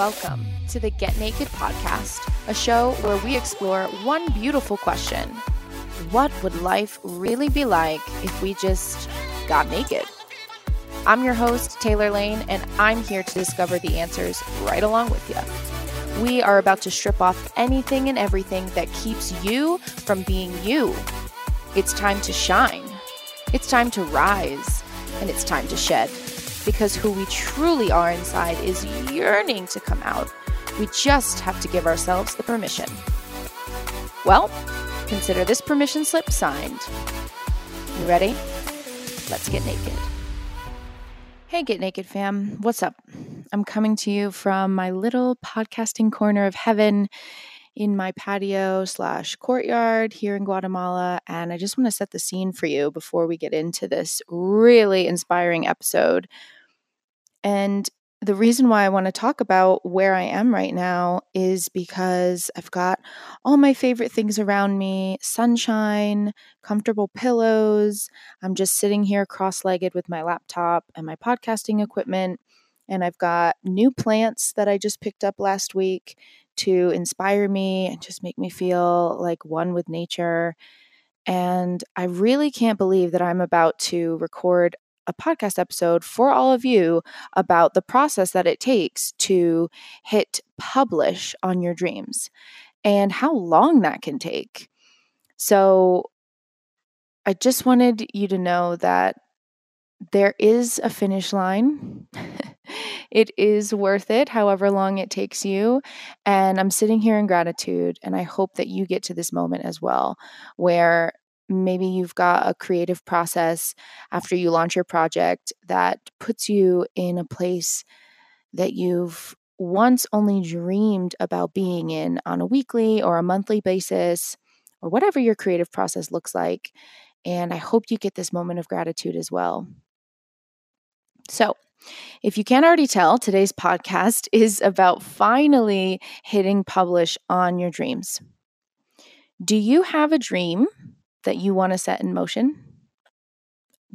Welcome to the Get Naked podcast, a show where we explore one beautiful question What would life really be like if we just got naked? I'm your host, Taylor Lane, and I'm here to discover the answers right along with you. We are about to strip off anything and everything that keeps you from being you. It's time to shine, it's time to rise, and it's time to shed because who we truly are inside is yearning to come out. We just have to give ourselves the permission. Well, consider this permission slip signed. You ready? Let's get naked. Hey, Get Naked fam. What's up? I'm coming to you from my little podcasting corner of heaven in my patio slash courtyard here in Guatemala. And I just want to set the scene for you before we get into this really inspiring episode. And the reason why I want to talk about where I am right now is because I've got all my favorite things around me sunshine, comfortable pillows. I'm just sitting here cross legged with my laptop and my podcasting equipment. And I've got new plants that I just picked up last week to inspire me and just make me feel like one with nature. And I really can't believe that I'm about to record a podcast episode for all of you about the process that it takes to hit publish on your dreams and how long that can take. So, I just wanted you to know that there is a finish line. it is worth it, however long it takes you. And I'm sitting here in gratitude. And I hope that you get to this moment as well, where maybe you've got a creative process after you launch your project that puts you in a place that you've once only dreamed about being in on a weekly or a monthly basis or whatever your creative process looks like. And I hope you get this moment of gratitude as well. So, if you can't already tell, today's podcast is about finally hitting publish on your dreams. Do you have a dream that you want to set in motion?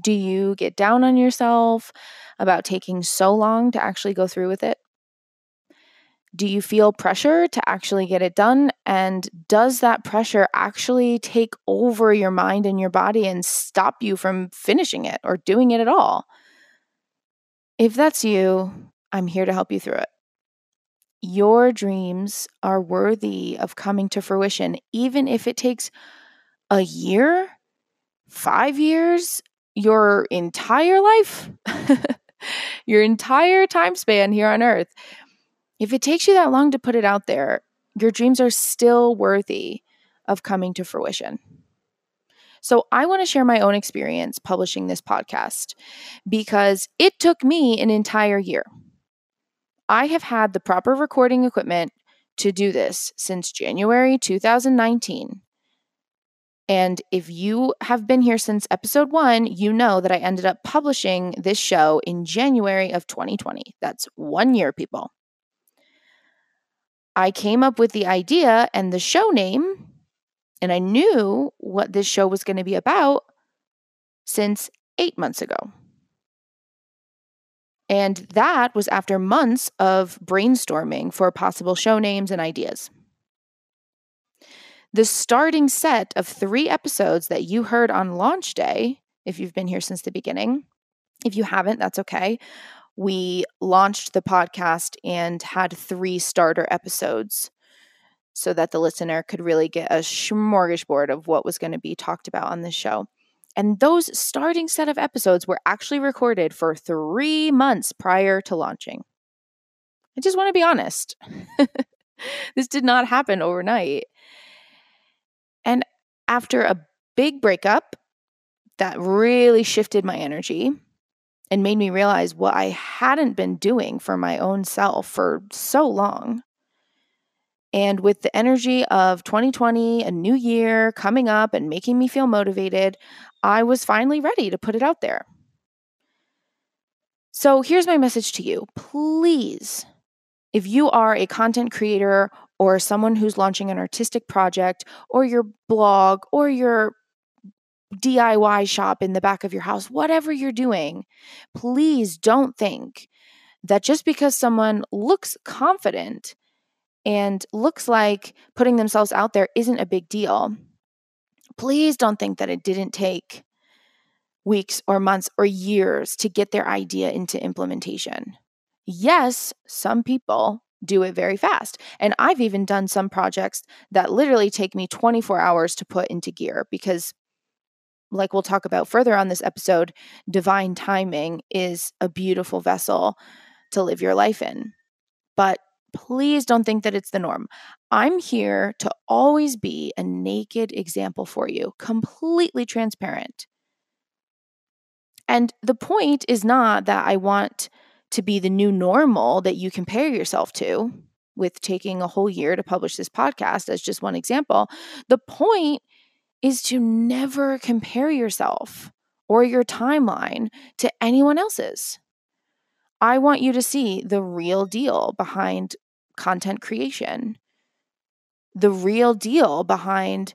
Do you get down on yourself about taking so long to actually go through with it? Do you feel pressure to actually get it done? And does that pressure actually take over your mind and your body and stop you from finishing it or doing it at all? If that's you, I'm here to help you through it. Your dreams are worthy of coming to fruition, even if it takes a year, five years, your entire life, your entire time span here on earth. If it takes you that long to put it out there, your dreams are still worthy of coming to fruition. So, I want to share my own experience publishing this podcast because it took me an entire year. I have had the proper recording equipment to do this since January 2019. And if you have been here since episode one, you know that I ended up publishing this show in January of 2020. That's one year, people. I came up with the idea and the show name, and I knew what this show was going to be about since eight months ago. And that was after months of brainstorming for possible show names and ideas. The starting set of three episodes that you heard on launch day, if you've been here since the beginning, if you haven't, that's okay. We launched the podcast and had three starter episodes so that the listener could really get a smorgasbord of what was going to be talked about on this show. And those starting set of episodes were actually recorded for three months prior to launching. I just want to be honest. this did not happen overnight. And after a big breakup that really shifted my energy and made me realize what I hadn't been doing for my own self for so long. And with the energy of 2020, a new year coming up and making me feel motivated, I was finally ready to put it out there. So here's my message to you. Please, if you are a content creator or someone who's launching an artistic project or your blog or your DIY shop in the back of your house, whatever you're doing, please don't think that just because someone looks confident and looks like putting themselves out there isn't a big deal, please don't think that it didn't take weeks or months or years to get their idea into implementation. Yes, some people do it very fast. And I've even done some projects that literally take me 24 hours to put into gear because, like we'll talk about further on this episode, divine timing is a beautiful vessel to live your life in. But please don't think that it's the norm. I'm here to always be a naked example for you, completely transparent. And the point is not that I want to be the new normal that you compare yourself to with taking a whole year to publish this podcast as just one example. The point is to never compare yourself or your timeline to anyone else's. I want you to see the real deal behind content creation, the real deal behind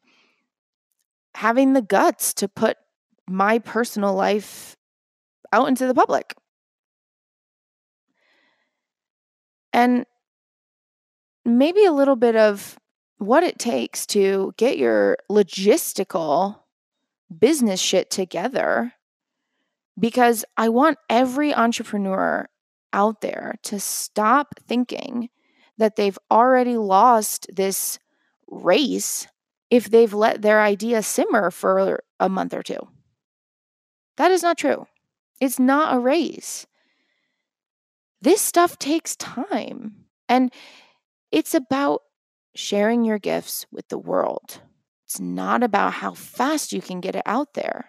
having the guts to put my personal life out into the public. And maybe a little bit of what it takes to get your logistical business shit together because I want every entrepreneur out there to stop thinking that they've already lost this race if they've let their idea simmer for a month or two. That is not true. It's not a race. This stuff takes time. And it's about sharing your gifts with the world. It's not about how fast you can get it out there.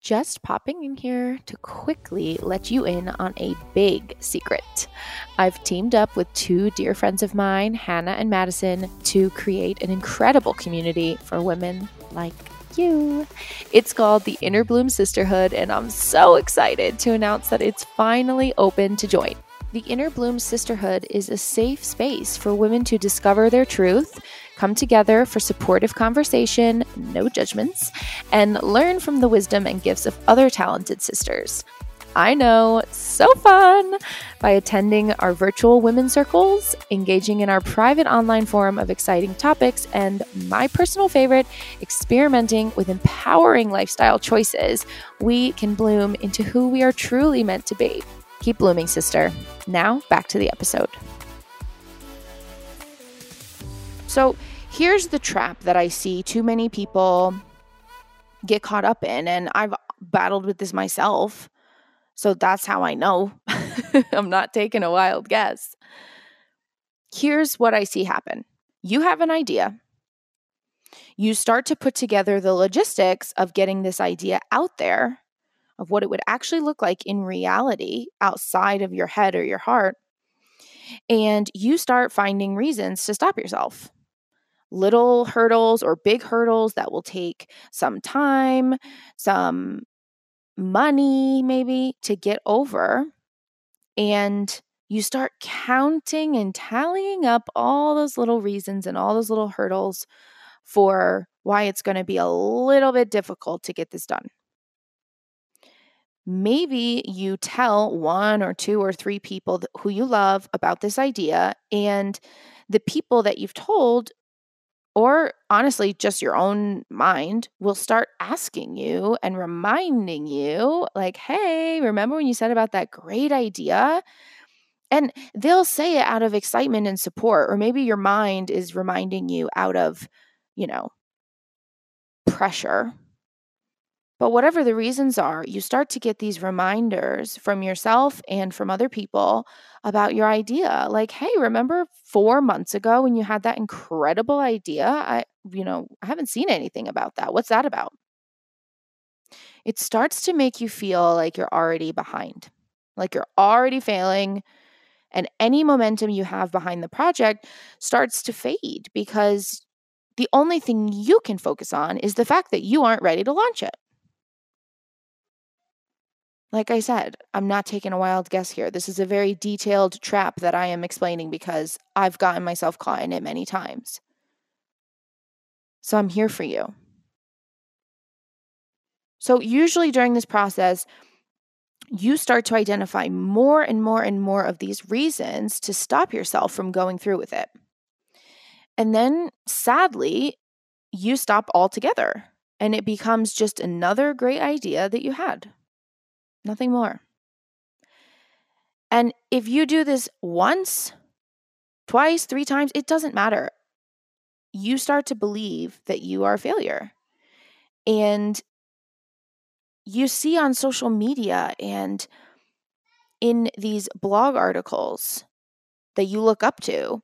Just popping in here to quickly let you in on a big secret. I've teamed up with two dear friends of mine, Hannah and Madison, to create an incredible community for women like you. It's called the Inner Bloom Sisterhood, and I'm so excited to announce that it's finally open to join. The Inner Bloom Sisterhood is a safe space for women to discover their truth, come together for supportive conversation, no judgments, and learn from the wisdom and gifts of other talented sisters. I know, so fun! By attending our virtual women's circles, engaging in our private online forum of exciting topics, and my personal favorite, experimenting with empowering lifestyle choices, we can bloom into who we are truly meant to be. Keep blooming, sister. Now, back to the episode. So, here's the trap that I see too many people get caught up in, and I've battled with this myself so that's how I know. I'm not taking a wild guess. Here's what I see happen you have an idea. You start to put together the logistics of getting this idea out there, of what it would actually look like in reality outside of your head or your heart. And you start finding reasons to stop yourself little hurdles or big hurdles that will take some time, some money maybe to get over and you start counting and tallying up all those little reasons and all those little hurdles for why it's going to be a little bit difficult to get this done. Maybe you tell one or two or three people who you love about this idea, and the people that you've told or honestly, just your own mind will start asking you and reminding you, like, hey, remember when you said about that great idea? And they'll say it out of excitement and support, or maybe your mind is reminding you out of, you know, pressure but whatever the reasons are, you start to get these reminders from yourself and from other people about your idea. Like, hey, remember four months ago when you had that incredible idea? I, you know, I haven't seen anything about that. What's that about? It starts to make you feel like you're already behind, like you're already failing. And any momentum you have behind the project starts to fade because the only thing you can focus on is the fact that you aren't ready to launch it. Like I said, I'm not taking a wild guess here. This is a very detailed trap that I am explaining because I've gotten myself caught in it many times. So I'm here for you. So, usually during this process, you start to identify more and more and more of these reasons to stop yourself from going through with it. And then sadly, you stop altogether and it becomes just another great idea that you had. Nothing more. And if you do this once, twice, three times, it doesn't matter. You start to believe that you are a failure. And you see on social media and in these blog articles that you look up to,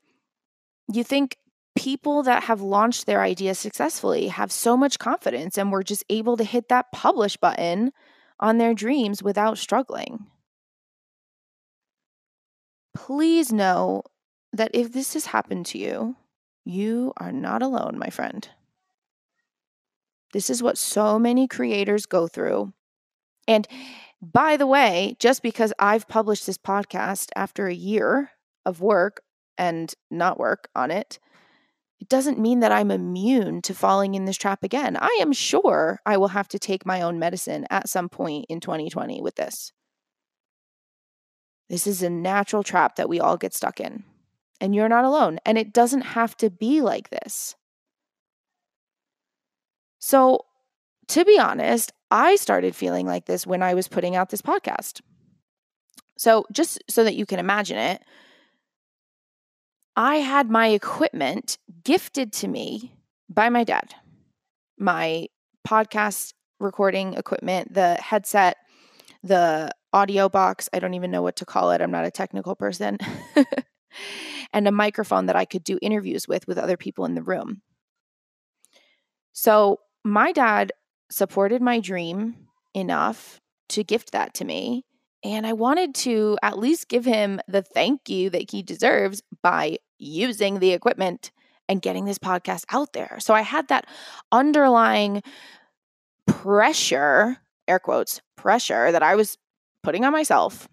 you think people that have launched their ideas successfully have so much confidence and were just able to hit that publish button on their dreams without struggling. Please know that if this has happened to you, you are not alone, my friend. This is what so many creators go through. And by the way, just because I've published this podcast after a year of work and not work on it, it doesn't mean that I'm immune to falling in this trap again. I am sure I will have to take my own medicine at some point in 2020 with this. This is a natural trap that we all get stuck in. And you're not alone. And it doesn't have to be like this. So, to be honest, I started feeling like this when I was putting out this podcast. So, just so that you can imagine it, I had my equipment gifted to me by my dad. My podcast recording equipment, the headset, the audio box, I don't even know what to call it. I'm not a technical person. and a microphone that I could do interviews with with other people in the room. So, my dad supported my dream enough to gift that to me. And I wanted to at least give him the thank you that he deserves by using the equipment and getting this podcast out there. So I had that underlying pressure, air quotes, pressure that I was putting on myself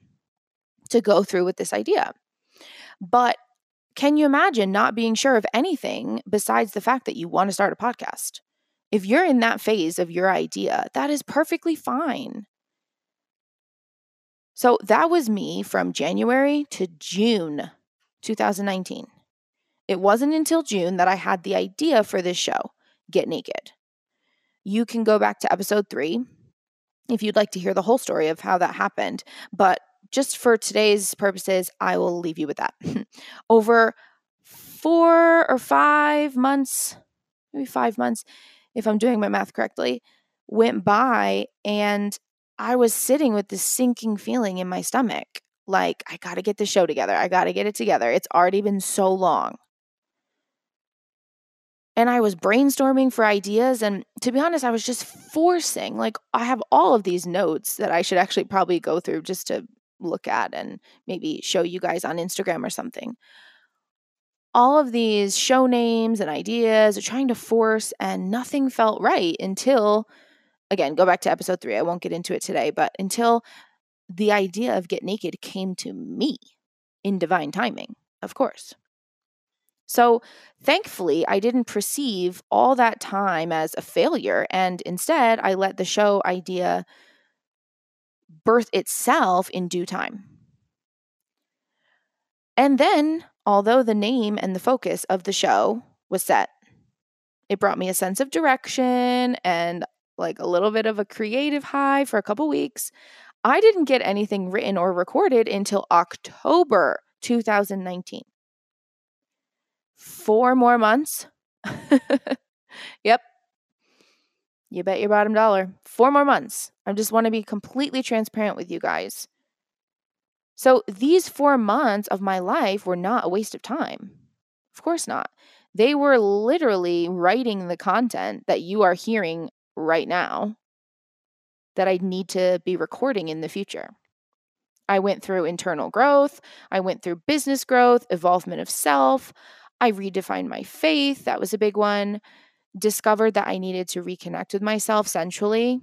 to go through with this idea. But can you imagine not being sure of anything besides the fact that you want to start a podcast? If you're in that phase of your idea, that is perfectly fine. So that was me from January to June 2019. It wasn't until June that I had the idea for this show, Get Naked. You can go back to episode three if you'd like to hear the whole story of how that happened. But just for today's purposes, I will leave you with that. Over four or five months, maybe five months, if I'm doing my math correctly, went by and I was sitting with this sinking feeling in my stomach. Like, I got to get the show together. I got to get it together. It's already been so long. And I was brainstorming for ideas. And to be honest, I was just forcing, like, I have all of these notes that I should actually probably go through just to look at and maybe show you guys on Instagram or something all of these show names and ideas trying to force, and nothing felt right until, again, go back to episode three. I won't get into it today, but until the idea of Get Naked came to me in divine timing, of course. So, thankfully, I didn't perceive all that time as a failure, and instead, I let the show idea birth itself in due time. And then although the name and the focus of the show was set. It brought me a sense of direction and like a little bit of a creative high for a couple weeks. I didn't get anything written or recorded until October 2019. Four more months. yep. You bet your bottom dollar. Four more months. I just want to be completely transparent with you guys. So these four months of my life were not a waste of time. Of course not. They were literally writing the content that you are hearing right now that I need to be recording in the future. I went through internal growth, I went through business growth, evolvement of self. I redefined my faith, that was a big one. Discovered that I needed to reconnect with myself sensually,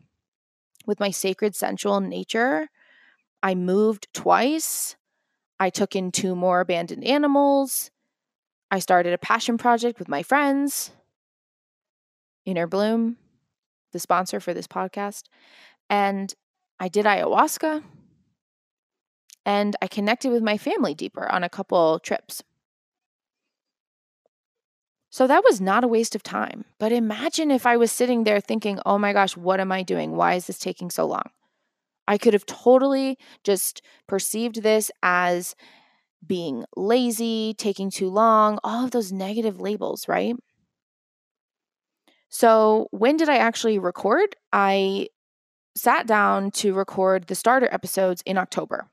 with my sacred sensual nature I moved twice. I took in two more abandoned animals. I started a passion project with my friends. Inner Bloom, the sponsor for this podcast. And I did ayahuasca. and I connected with my family deeper on a couple trips. So that was not a waste of time. But imagine if I was sitting there thinking, oh my gosh, what am I doing? Why is this taking so long? I could have totally just perceived this as being lazy, taking too long, all of those negative labels, right? So, when did I actually record? I sat down to record the starter episodes in October.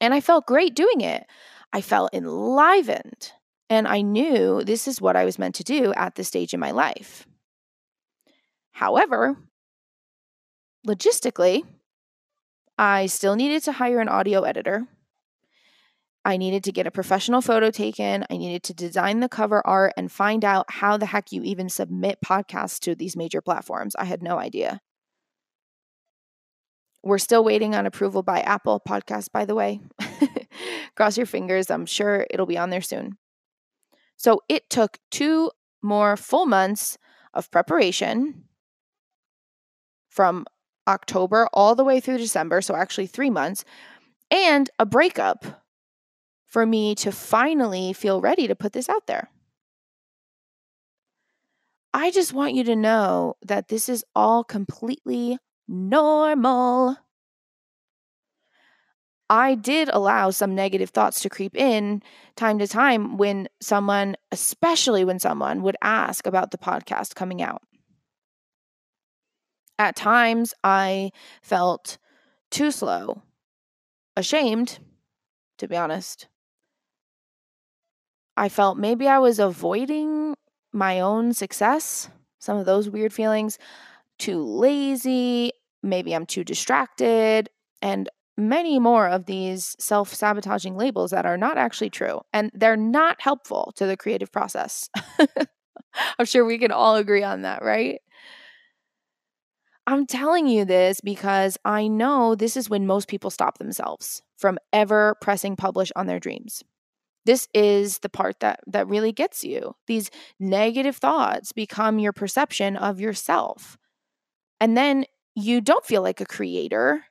And I felt great doing it. I felt enlivened. And I knew this is what I was meant to do at this stage in my life. However, logistically, I still needed to hire an audio editor. I needed to get a professional photo taken. I needed to design the cover art and find out how the heck you even submit podcasts to these major platforms. I had no idea. We're still waiting on approval by Apple Podcast, by the way. Cross your fingers. I'm sure it'll be on there soon. So it took two more full months of preparation from October all the way through December. So actually, three months and a breakup for me to finally feel ready to put this out there. I just want you to know that this is all completely normal. I did allow some negative thoughts to creep in time to time when someone, especially when someone would ask about the podcast coming out. At times, I felt too slow, ashamed, to be honest. I felt maybe I was avoiding my own success, some of those weird feelings, too lazy, maybe I'm too distracted, and many more of these self sabotaging labels that are not actually true. And they're not helpful to the creative process. I'm sure we can all agree on that, right? I'm telling you this because I know this is when most people stop themselves from ever pressing publish on their dreams. This is the part that that really gets you. These negative thoughts become your perception of yourself. And then you don't feel like a creator.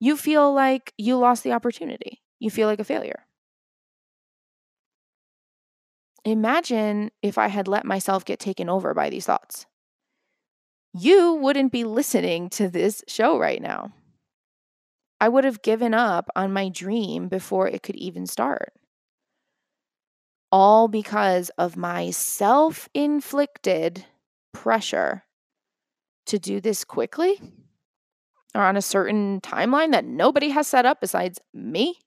You feel like you lost the opportunity. You feel like a failure. Imagine if I had let myself get taken over by these thoughts. You wouldn't be listening to this show right now. I would have given up on my dream before it could even start all because of my self inflicted pressure to do this quickly or on a certain timeline that nobody has set up besides me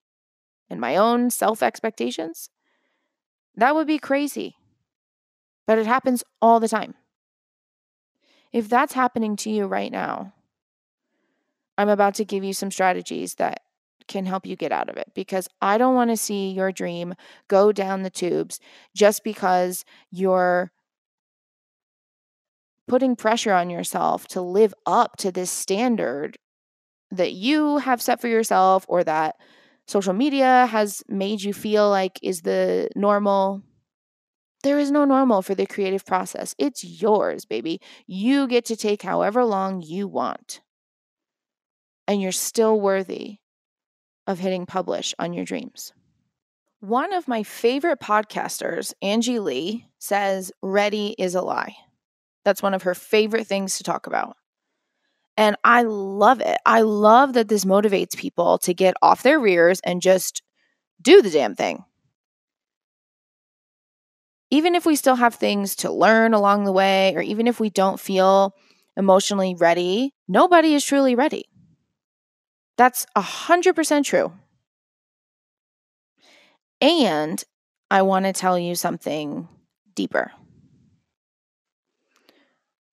and my own self expectations. That would be crazy. But it happens all the time. If that's happening to you right now, I'm about to give you some strategies that can help you get out of it because I don't want to see your dream go down the tubes just because you're putting pressure on yourself to live up to this standard that you have set for yourself or that social media has made you feel like is the normal. There is no normal for the creative process. It's yours, baby. You get to take however long you want. And you're still worthy of hitting publish on your dreams. One of my favorite podcasters, Angie Lee, says ready is a lie. That's one of her favorite things to talk about. And I love it. I love that this motivates people to get off their rears and just do the damn thing. Even if we still have things to learn along the way, or even if we don't feel emotionally ready, nobody is truly ready. That's 100% true. And I want to tell you something deeper.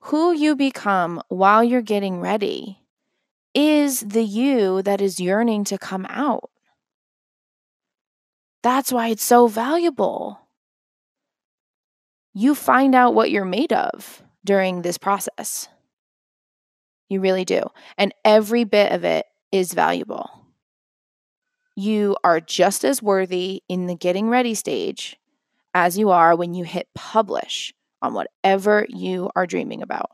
Who you become while you're getting ready is the you that is yearning to come out. That's why it's so valuable. You find out what you're made of during this process. You really do. And every bit of it is valuable. You are just as worthy in the getting ready stage as you are when you hit publish on whatever you are dreaming about.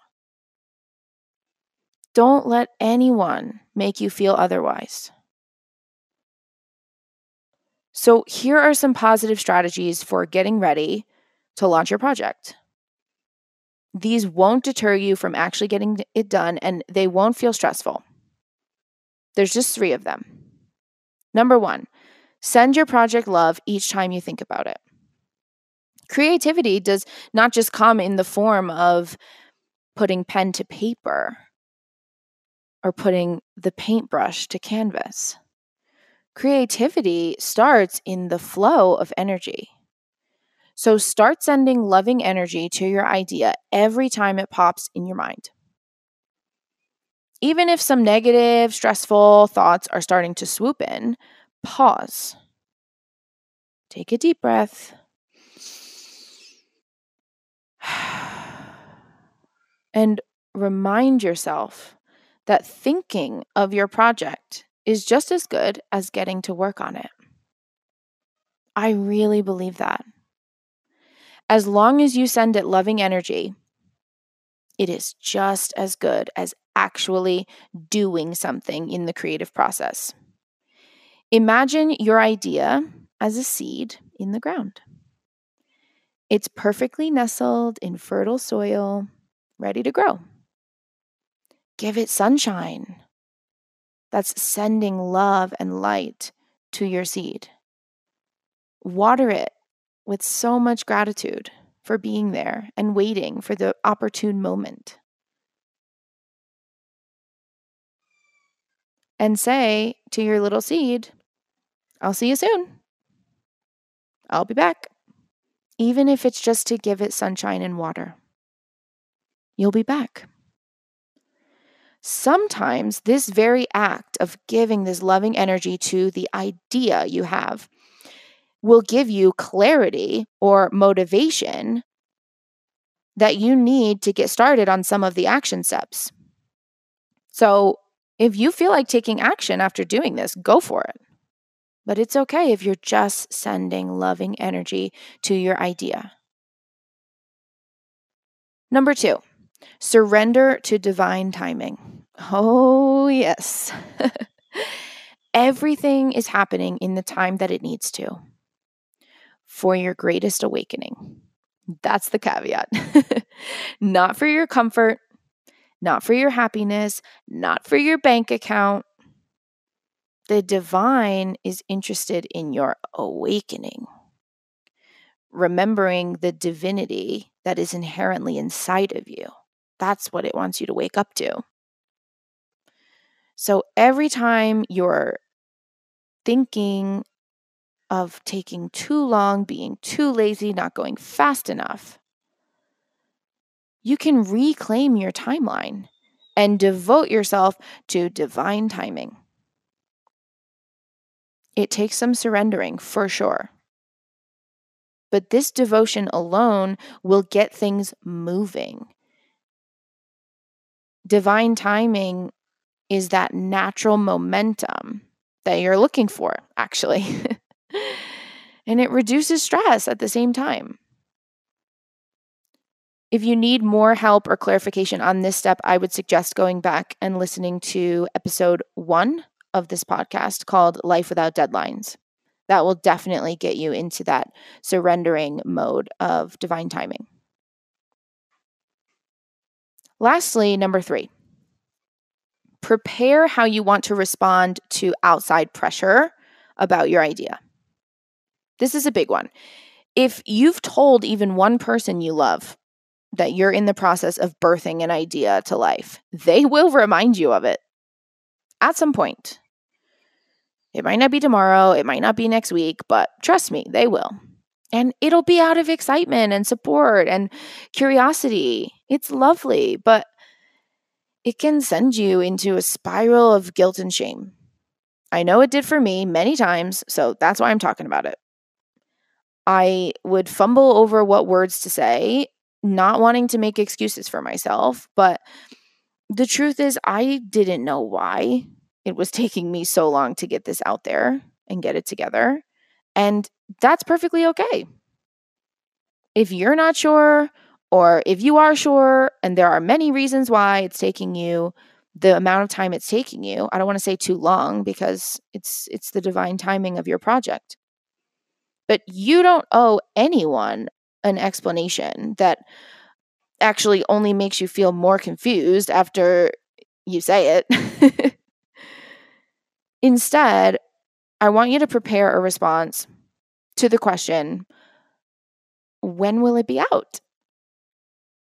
Don't let anyone make you feel otherwise. So, here are some positive strategies for getting ready to launch your project. These won't deter you from actually getting it done and they won't feel stressful. There's just three of them. Number one, send your project love each time you think about it. Creativity does not just come in the form of putting pen to paper or putting the paintbrush to canvas. Creativity starts in the flow of energy. So start sending loving energy to your idea every time it pops in your mind. Even if some negative, stressful thoughts are starting to swoop in, pause. Take a deep breath. And remind yourself that thinking of your project is just as good as getting to work on it. I really believe that. As long as you send it loving energy, it is just as good as actually doing something in the creative process. Imagine your idea as a seed in the ground. It's perfectly nestled in fertile soil, ready to grow. Give it sunshine. That's sending love and light to your seed. Water it with so much gratitude for being there and waiting for the opportune moment. And say to your little seed, I'll see you soon. I'll be back. Even if it's just to give it sunshine and water, you'll be back. Sometimes this very act of giving this loving energy to the idea you have will give you clarity or motivation that you need to get started on some of the action steps. So, if you feel like taking action after doing this, go for it. But it's okay if you're just sending loving energy to your idea. Number two, surrender to divine timing. Oh, yes. Everything is happening in the time that it needs to for your greatest awakening. That's the caveat. not for your comfort, not for your happiness, not for your bank account. The divine is interested in your awakening, remembering the divinity that is inherently inside of you. That's what it wants you to wake up to. So every time you're thinking of taking too long, being too lazy, not going fast enough, you can reclaim your timeline and devote yourself to divine timing. It takes some surrendering for sure. But this devotion alone will get things moving. Divine timing is that natural momentum that you're looking for, actually. and it reduces stress at the same time. If you need more help or clarification on this step, I would suggest going back and listening to episode one of this podcast called Life Without Deadlines. That will definitely get you into that surrendering mode of divine timing. Lastly, number three, prepare how you want to respond to outside pressure about your idea. This is a big one. If you've told even one person you love that you're in the process of birthing an idea to life, they will remind you of it at some point. It might not be tomorrow, it might not be next week, but trust me, they will. And it'll be out of excitement and support and curiosity. It's lovely, but it can send you into a spiral of guilt and shame. I know it did for me many times, so that's why I'm talking about it. I would fumble over what words to say, not wanting to make excuses for myself, but the truth is, I didn't know why it was taking me so long to get this out there and get it together. And that's perfectly okay. If you're not sure, or if you are sure, and there are many reasons why it's taking you the amount of time it's taking you, I don't want to say too long because it's it's the divine timing of your project. But you don't owe anyone an explanation that actually only makes you feel more confused after you say it. Instead, I want you to prepare a response to the question when will it be out?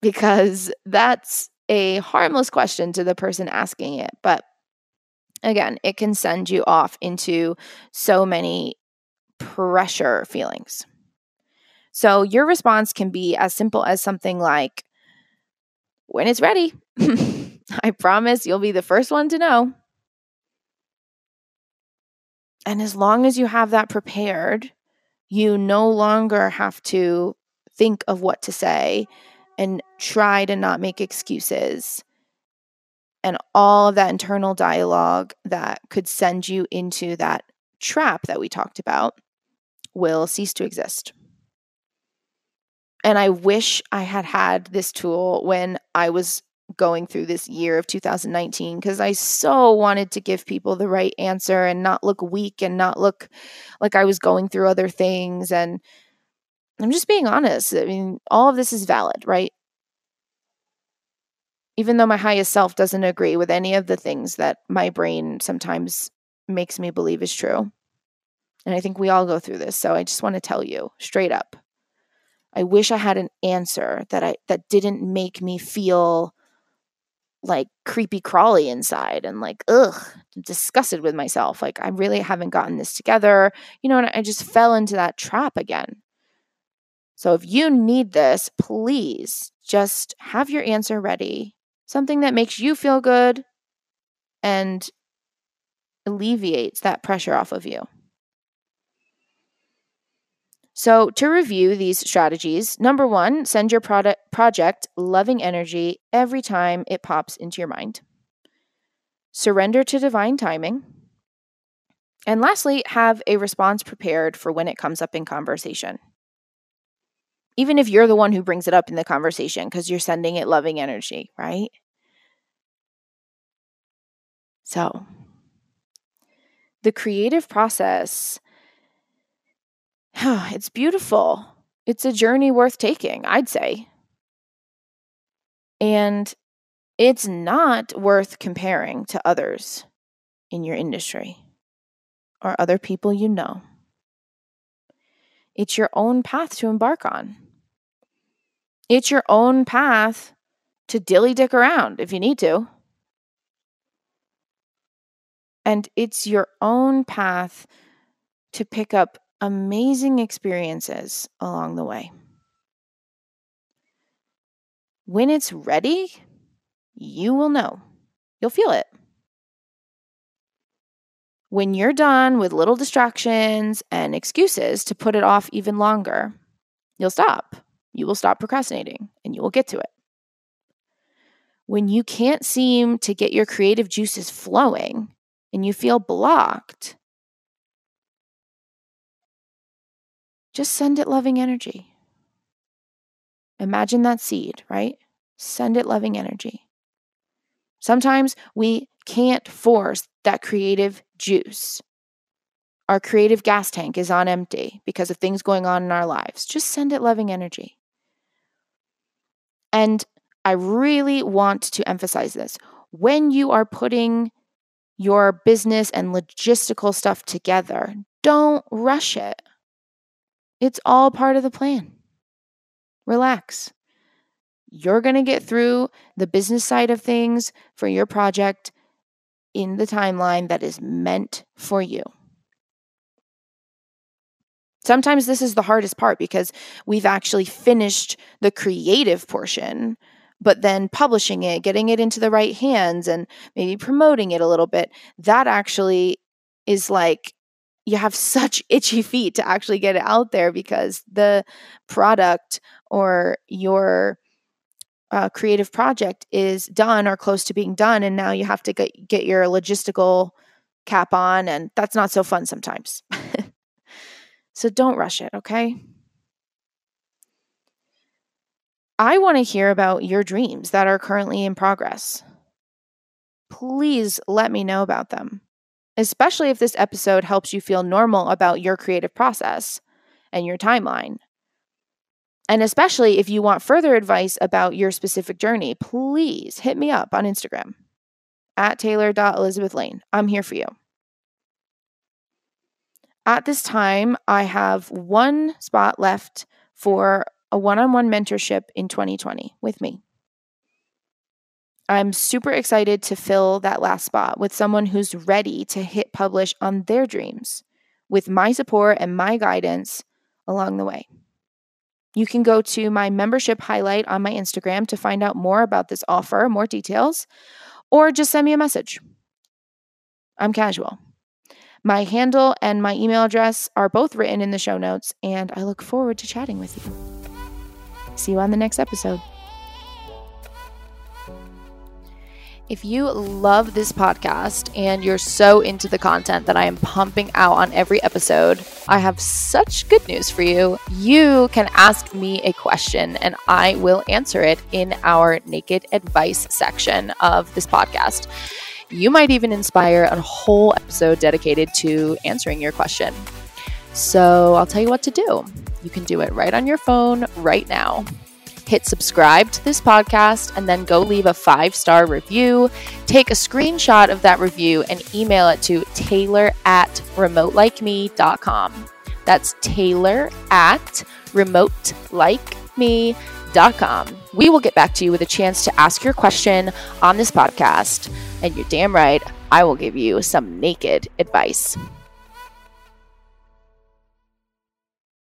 Because that's a harmless question to the person asking it. But again, it can send you off into so many pressure feelings. So your response can be as simple as something like, when it's ready. I promise you'll be the first one to know. And as long as you have that prepared, you no longer have to think of what to say and try to not make excuses. And all of that internal dialogue that could send you into that trap that we talked about will cease to exist. And I wish I had had this tool when I was going through this year of 2019 because I so wanted to give people the right answer and not look weak and not look like I was going through other things. And I'm just being honest. I mean, all of this is valid, right? Even though my highest self doesn't agree with any of the things that my brain sometimes makes me believe is true. And I think we all go through this. So I just want to tell you straight up. I wish I had an answer that I that didn't make me feel like creepy crawly inside and like ugh disgusted with myself. Like i really haven't gotten this together you know and i just fell into that trap again. So if you need this please just have your answer ready something that makes you feel good and alleviates that pressure off of you so, to review these strategies, number one, send your product, project loving energy every time it pops into your mind. Surrender to divine timing. And lastly, have a response prepared for when it comes up in conversation. Even if you're the one who brings it up in the conversation because you're sending it loving energy, right? So, the creative process it's beautiful. It's a journey worth taking, I'd say. And it's not worth comparing to others in your industry or other people you know. It's your own path to embark on. It's your own path to dilly dick around if you need to. And it's your own path to pick up amazing experiences along the way. When it's ready, you will know. You'll feel it. When you're done with little distractions and excuses to put it off even longer, you'll stop. You will stop procrastinating and you will get to it. When you can't seem to get your creative juices flowing and you feel blocked, Just send it loving energy. Imagine that seed, right? Send it loving energy. Sometimes we can't force that creative juice. Our creative gas tank is on empty because of things going on in our lives. Just send it loving energy. And I really want to emphasize this. When you are putting your business and logistical stuff together, don't rush it. It's all part of the plan. Relax. You're going to get through the business side of things for your project in the timeline that is meant for you. Sometimes this is the hardest part because we've actually finished the creative portion, but then publishing it, getting it into the right hands, and maybe promoting it a little bit, that actually is like you have such itchy feet to actually get it out there because the product or your uh, creative project is done or close to being done and now you have to get, get your logistical cap on and that's not so fun sometimes. So don't rush it okay? I want to hear about your dreams that are currently in progress. Please let me know about them especially if this episode helps you feel normal about your creative process and your timeline. And especially if you want further advice about your specific journey, please hit me up on Instagram at taylor.elizabethlane. I'm here for you. At this time, I have one spot left for a one on one mentorship in 2020 with me. I'm super excited to fill that last spot with someone who's ready to hit publish on their dreams with my support and my guidance along the way. You can go to my membership highlight on my Instagram to find out more about this offer, more details, or just send me a message. I'm casual. My handle and my email address are both written in the show notes, and I look forward to chatting with you. See you on the next episode. If you love this podcast and you're so into the content that I am pumping out on every episode, I have such good news for you. You can ask me a question and I will answer it in our naked advice section of this podcast. You might even inspire a whole episode dedicated to answering your question. So I'll tell you what to do. You can do it right on your phone right now hit subscribe to this podcast, and then go leave a five star review. Take a screenshot of that review and email it to taylor at remotelikeme.com. That's taylor at remotelikeme.com. We will get back to you with a chance to ask your question on this podcast. And you're damn right, I will give you some naked advice.